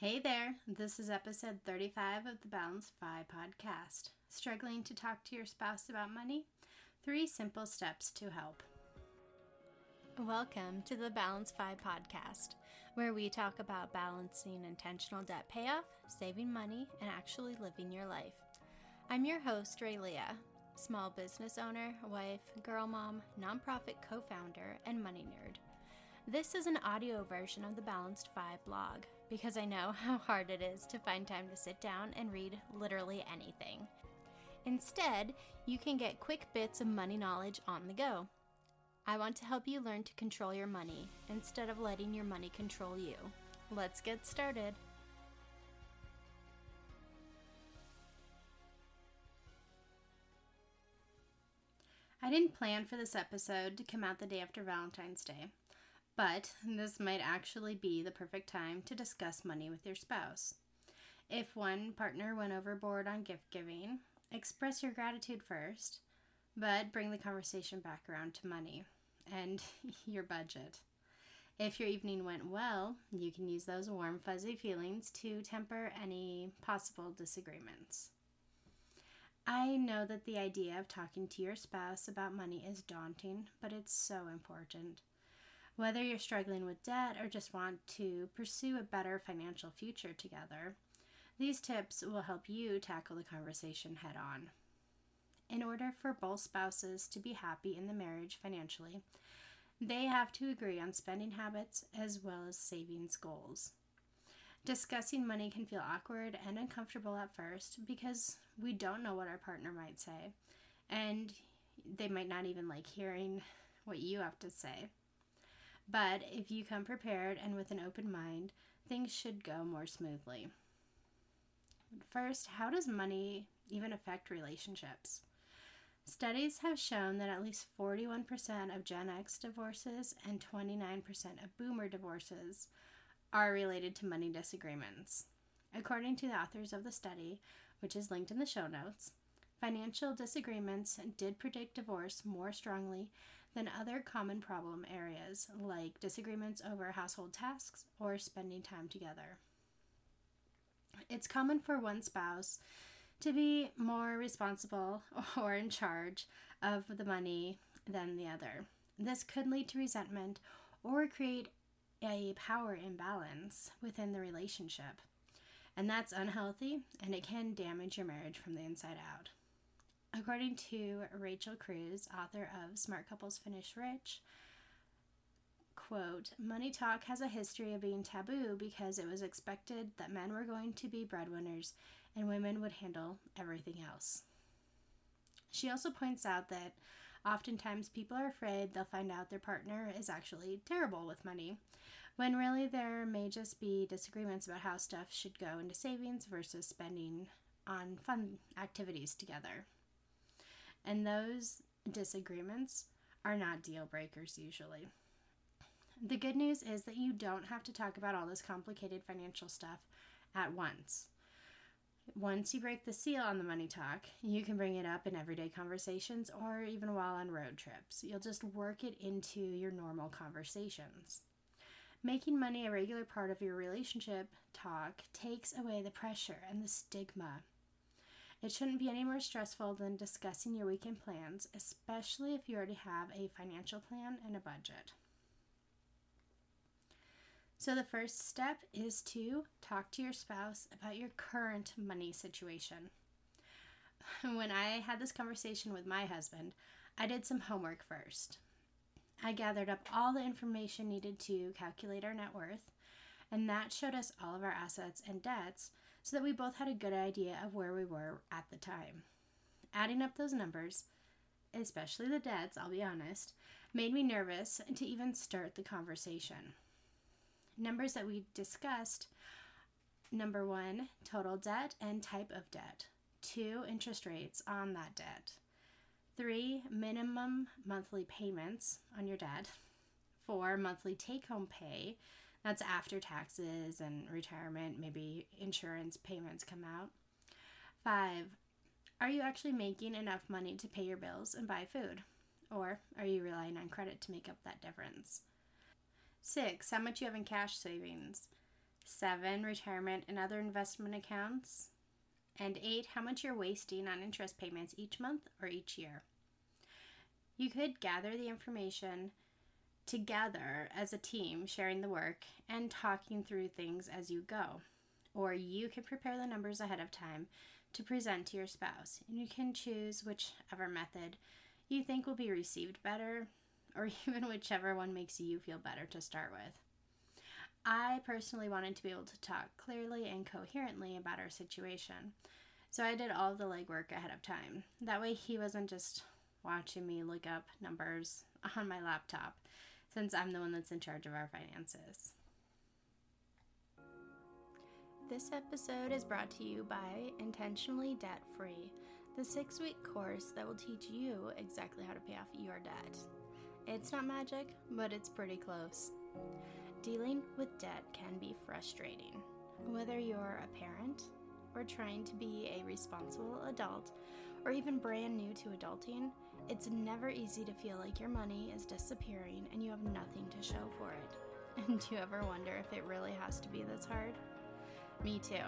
Hey there, this is episode 35 of the Balanced FI podcast. Struggling to talk to your spouse about money? Three simple steps to help. Welcome to the Balanced FI podcast, where we talk about balancing intentional debt payoff, saving money, and actually living your life. I'm your host, Ray Leah, small business owner, wife, girl mom, nonprofit co founder, and money nerd. This is an audio version of the Balanced FI blog because I know how hard it is to find time to sit down and read literally anything. Instead, you can get quick bits of money knowledge on the go. I want to help you learn to control your money instead of letting your money control you. Let's get started. I didn't plan for this episode to come out the day after Valentine's Day. But this might actually be the perfect time to discuss money with your spouse. If one partner went overboard on gift giving, express your gratitude first, but bring the conversation back around to money and your budget. If your evening went well, you can use those warm, fuzzy feelings to temper any possible disagreements. I know that the idea of talking to your spouse about money is daunting, but it's so important. Whether you're struggling with debt or just want to pursue a better financial future together, these tips will help you tackle the conversation head on. In order for both spouses to be happy in the marriage financially, they have to agree on spending habits as well as savings goals. Discussing money can feel awkward and uncomfortable at first because we don't know what our partner might say, and they might not even like hearing what you have to say. But if you come prepared and with an open mind, things should go more smoothly. First, how does money even affect relationships? Studies have shown that at least 41% of Gen X divorces and 29% of boomer divorces are related to money disagreements. According to the authors of the study, which is linked in the show notes, Financial disagreements did predict divorce more strongly than other common problem areas like disagreements over household tasks or spending time together. It's common for one spouse to be more responsible or in charge of the money than the other. This could lead to resentment or create a power imbalance within the relationship. And that's unhealthy and it can damage your marriage from the inside out. According to Rachel Cruz, author of Smart Couples Finish Rich, quote, money talk has a history of being taboo because it was expected that men were going to be breadwinners and women would handle everything else. She also points out that oftentimes people are afraid they'll find out their partner is actually terrible with money, when really there may just be disagreements about how stuff should go into savings versus spending on fun activities together. And those disagreements are not deal breakers usually. The good news is that you don't have to talk about all this complicated financial stuff at once. Once you break the seal on the money talk, you can bring it up in everyday conversations or even while on road trips. You'll just work it into your normal conversations. Making money a regular part of your relationship talk takes away the pressure and the stigma it shouldn't be any more stressful than discussing your weekend plans, especially if you already have a financial plan and a budget. So, the first step is to talk to your spouse about your current money situation. When I had this conversation with my husband, I did some homework first. I gathered up all the information needed to calculate our net worth and that showed us all of our assets and debts so that we both had a good idea of where we were at the time. Adding up those numbers, especially the debts, I'll be honest, made me nervous to even start the conversation. Numbers that we discussed number one, total debt and type of debt, two, interest rates on that debt, three, minimum monthly payments on your debt, four, monthly take home pay that's after taxes and retirement, maybe insurance payments come out. Five, are you actually making enough money to pay your bills and buy food? Or are you relying on credit to make up that difference? Six, how much you have in cash savings? Seven, retirement and other investment accounts. And eight, how much you're wasting on interest payments each month or each year. You could gather the information together as a team, sharing the work and talking through things as you go. Or you can prepare the numbers ahead of time to present to your spouse. And you can choose whichever method you think will be received better, or even whichever one makes you feel better to start with. I personally wanted to be able to talk clearly and coherently about our situation, so I did all the legwork ahead of time. That way, he wasn't just watching me look up numbers on my laptop, since I'm the one that's in charge of our finances. This episode is brought to you by Intentionally Debt Free, the six week course that will teach you exactly how to pay off your debt. It's not magic, but it's pretty close. Dealing with debt can be frustrating. Whether you're a parent or trying to be a responsible adult or even brand new to adulting, it's never easy to feel like your money is disappearing and you have nothing to show for it. And do you ever wonder if it really has to be this hard? Me too.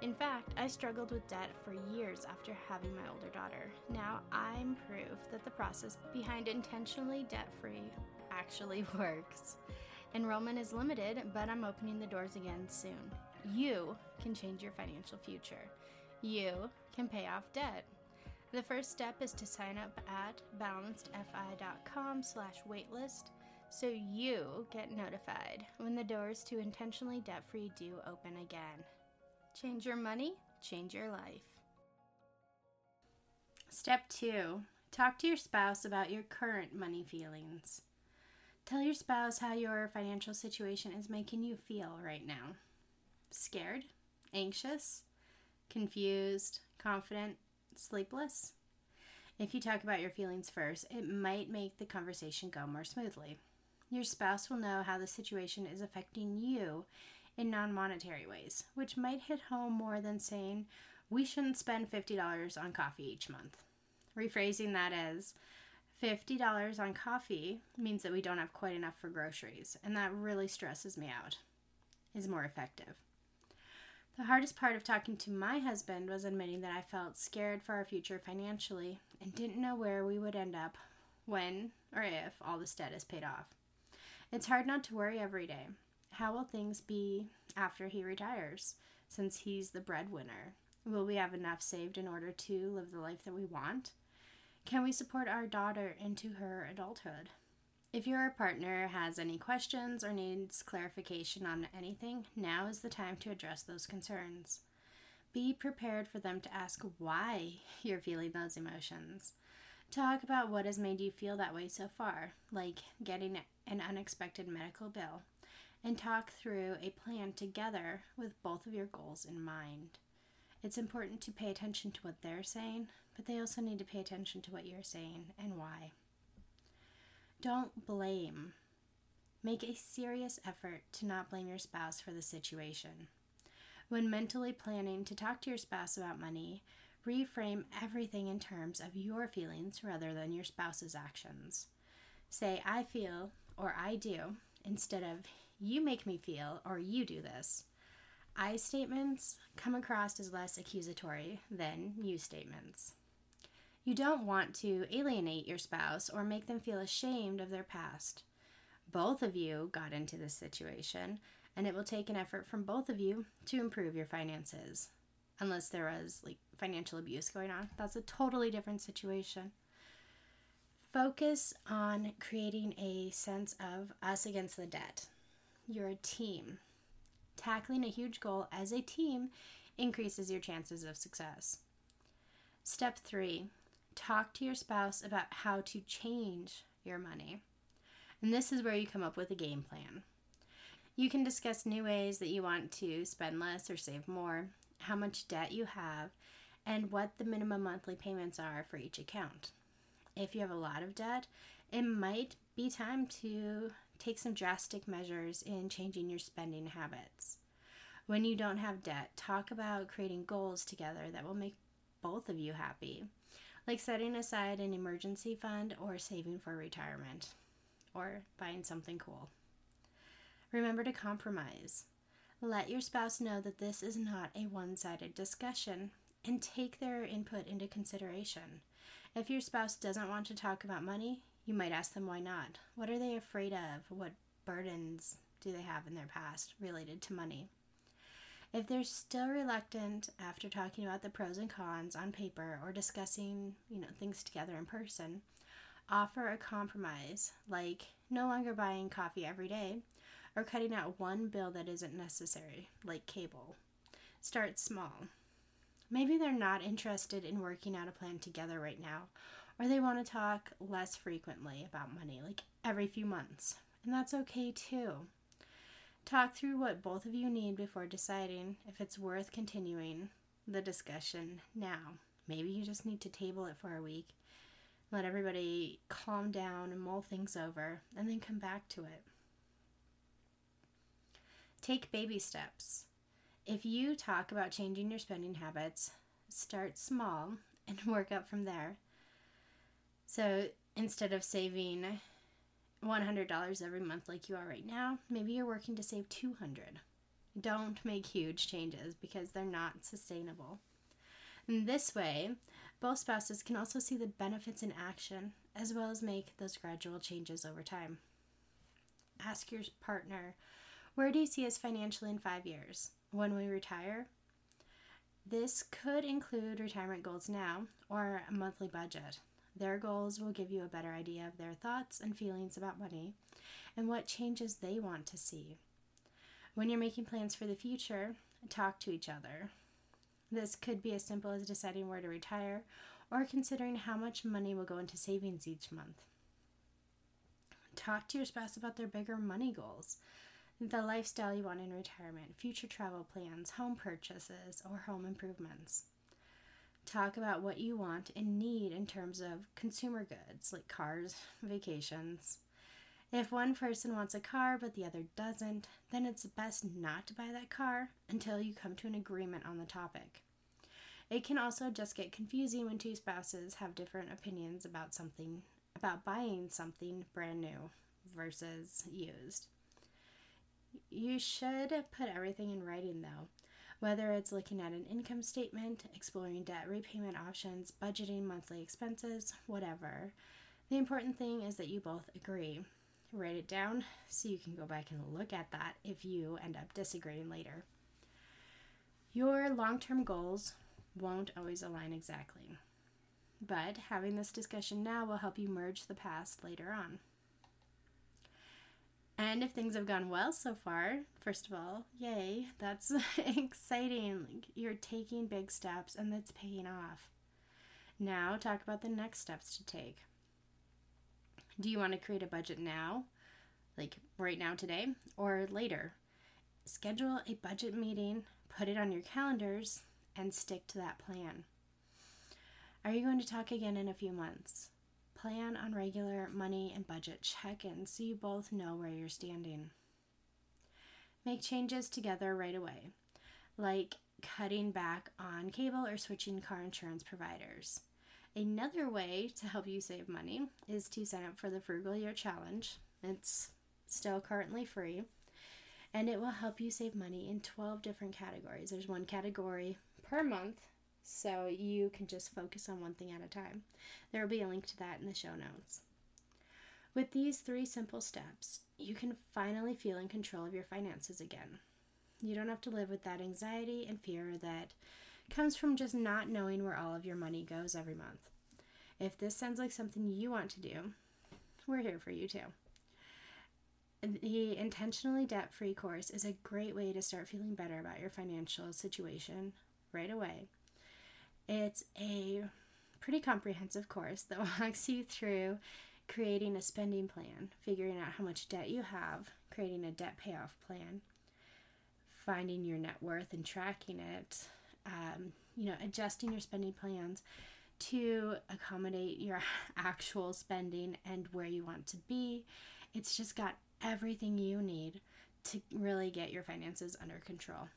In fact, I struggled with debt for years after having my older daughter. Now I'm proof that the process behind intentionally debt free actually works. Enrollment is limited, but I'm opening the doors again soon. You can change your financial future. You can pay off debt. The first step is to sign up at balancedfi.com slash waitlist so you get notified when the doors to intentionally debt-free do open again. Change your money, change your life. Step 2. Talk to your spouse about your current money feelings. Tell your spouse how your financial situation is making you feel right now. Scared? Anxious? Confused? Confident? Sleepless? If you talk about your feelings first, it might make the conversation go more smoothly. Your spouse will know how the situation is affecting you in non monetary ways, which might hit home more than saying, We shouldn't spend $50 on coffee each month. Rephrasing that as, $50 on coffee means that we don't have quite enough for groceries, and that really stresses me out, is more effective. The hardest part of talking to my husband was admitting that I felt scared for our future financially and didn't know where we would end up when or if all this debt is paid off. It's hard not to worry every day. How will things be after he retires, since he's the breadwinner? Will we have enough saved in order to live the life that we want? Can we support our daughter into her adulthood? If your partner has any questions or needs clarification on anything, now is the time to address those concerns. Be prepared for them to ask why you're feeling those emotions. Talk about what has made you feel that way so far, like getting an unexpected medical bill, and talk through a plan together with both of your goals in mind. It's important to pay attention to what they're saying, but they also need to pay attention to what you're saying and why. Don't blame. Make a serious effort to not blame your spouse for the situation. When mentally planning to talk to your spouse about money, reframe everything in terms of your feelings rather than your spouse's actions. Say, I feel or I do instead of you make me feel or you do this. I statements come across as less accusatory than you statements. You don't want to alienate your spouse or make them feel ashamed of their past. Both of you got into this situation, and it will take an effort from both of you to improve your finances. Unless there was like financial abuse going on, that's a totally different situation. Focus on creating a sense of us against the debt. You're a team. Tackling a huge goal as a team increases your chances of success. Step three talk to your spouse about how to change your money. And this is where you come up with a game plan. You can discuss new ways that you want to spend less or save more, how much debt you have, and what the minimum monthly payments are for each account. If you have a lot of debt, it might be time to take some drastic measures in changing your spending habits. When you don't have debt, talk about creating goals together that will make both of you happy like setting aside an emergency fund or saving for retirement or buying something cool. Remember to compromise. Let your spouse know that this is not a one sided discussion and take their input into consideration. If your spouse doesn't want to talk about money, you might ask them why not. What are they afraid of? What burdens do they have in their past related to money? If they're still reluctant after talking about the pros and cons on paper or discussing, you know, things together in person, offer a compromise like no longer buying coffee every day or cutting out one bill that isn't necessary, like cable. Start small. Maybe they're not interested in working out a plan together right now, or they want to talk less frequently about money, like every few months. And that's okay too. Talk through what both of you need before deciding if it's worth continuing the discussion now. Maybe you just need to table it for a week, let everybody calm down and mull things over, and then come back to it. Take baby steps. If you talk about changing your spending habits, start small and work up from there. So instead of saving $100 every month like you are right now, maybe you're working to save 200. Don't make huge changes because they're not sustainable. In this way, both spouses can also see the benefits in action as well as make those gradual changes over time. Ask your partner, where do you see us financially in five years? When we retire? This could include retirement goals now or a monthly budget. Their goals will give you a better idea of their thoughts and feelings about money and what changes they want to see. When you're making plans for the future, talk to each other. This could be as simple as deciding where to retire or considering how much money will go into savings each month. Talk to your spouse about their bigger money goals, the lifestyle you want in retirement, future travel plans, home purchases, or home improvements talk about what you want and need in terms of consumer goods like cars, vacations. If one person wants a car but the other doesn't, then it's best not to buy that car until you come to an agreement on the topic. It can also just get confusing when two spouses have different opinions about something, about buying something brand new versus used. You should put everything in writing though whether it's looking at an income statement, exploring debt repayment options, budgeting monthly expenses, whatever. The important thing is that you both agree. Write it down so you can go back and look at that if you end up disagreeing later. Your long term goals won't always align exactly, but having this discussion now will help you merge the past later on. And if things have gone well so far, first of all, yay, that's exciting. Like you're taking big steps and that's paying off. Now, talk about the next steps to take. Do you want to create a budget now, like right now today, or later? Schedule a budget meeting, put it on your calendars, and stick to that plan. Are you going to talk again in a few months? Plan on regular money and budget check ins so you both know where you're standing. Make changes together right away, like cutting back on cable or switching car insurance providers. Another way to help you save money is to sign up for the Frugal Year Challenge. It's still currently free, and it will help you save money in 12 different categories. There's one category per month so you can just focus on one thing at a time. There will be a link to that in the show notes. With these three simple steps, you can finally feel in control of your finances again. You don't have to live with that anxiety and fear that comes from just not knowing where all of your money goes every month. If this sounds like something you want to do, we're here for you too. The Intentionally Debt Free course is a great way to start feeling better about your financial situation right away it's a pretty comprehensive course that walks you through creating a spending plan, figuring out how much debt you have, creating a debt payoff plan, finding your net worth and tracking it, um, you know, adjusting your spending plans to accommodate your actual spending and where you want to be. It's just got everything you need to really get your finances under control.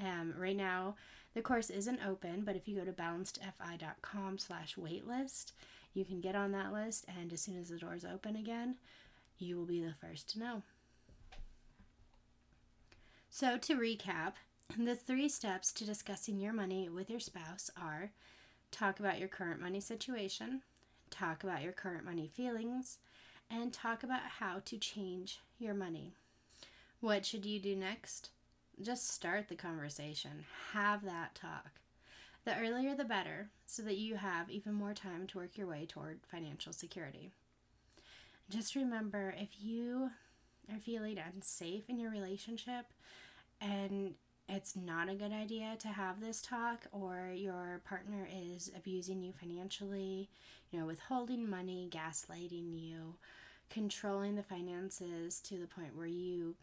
Um, right now, the course isn't open, but if you go to balancedfi.com slash waitlist, you can get on that list, and as soon as the doors open again, you will be the first to know. So, to recap, the three steps to discussing your money with your spouse are talk about your current money situation, talk about your current money feelings, and talk about how to change your money. What should you do next? Just start the conversation, have that talk. The earlier the better, so that you have even more time to work your way toward financial security. Just remember if you are feeling unsafe in your relationship and it's not a good idea to have this talk or your partner is abusing you financially, you know, withholding money, gaslighting you, controlling the finances to the point where you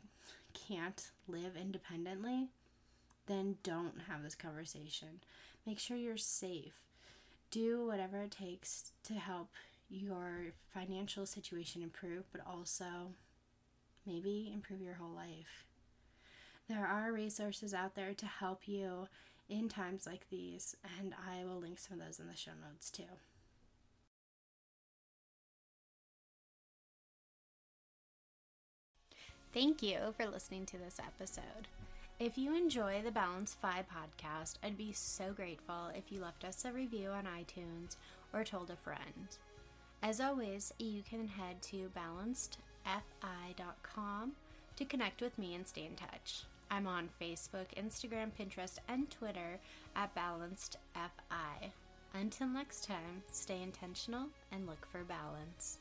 can't live independently, then don't have this conversation. Make sure you're safe. Do whatever it takes to help your financial situation improve, but also maybe improve your whole life. There are resources out there to help you in times like these, and I will link some of those in the show notes too. Thank you for listening to this episode. If you enjoy the Balanced FI podcast, I'd be so grateful if you left us a review on iTunes or told a friend. As always, you can head to balancedfi.com to connect with me and stay in touch. I'm on Facebook, Instagram, Pinterest, and Twitter at BalancedFI. Until next time, stay intentional and look for balance.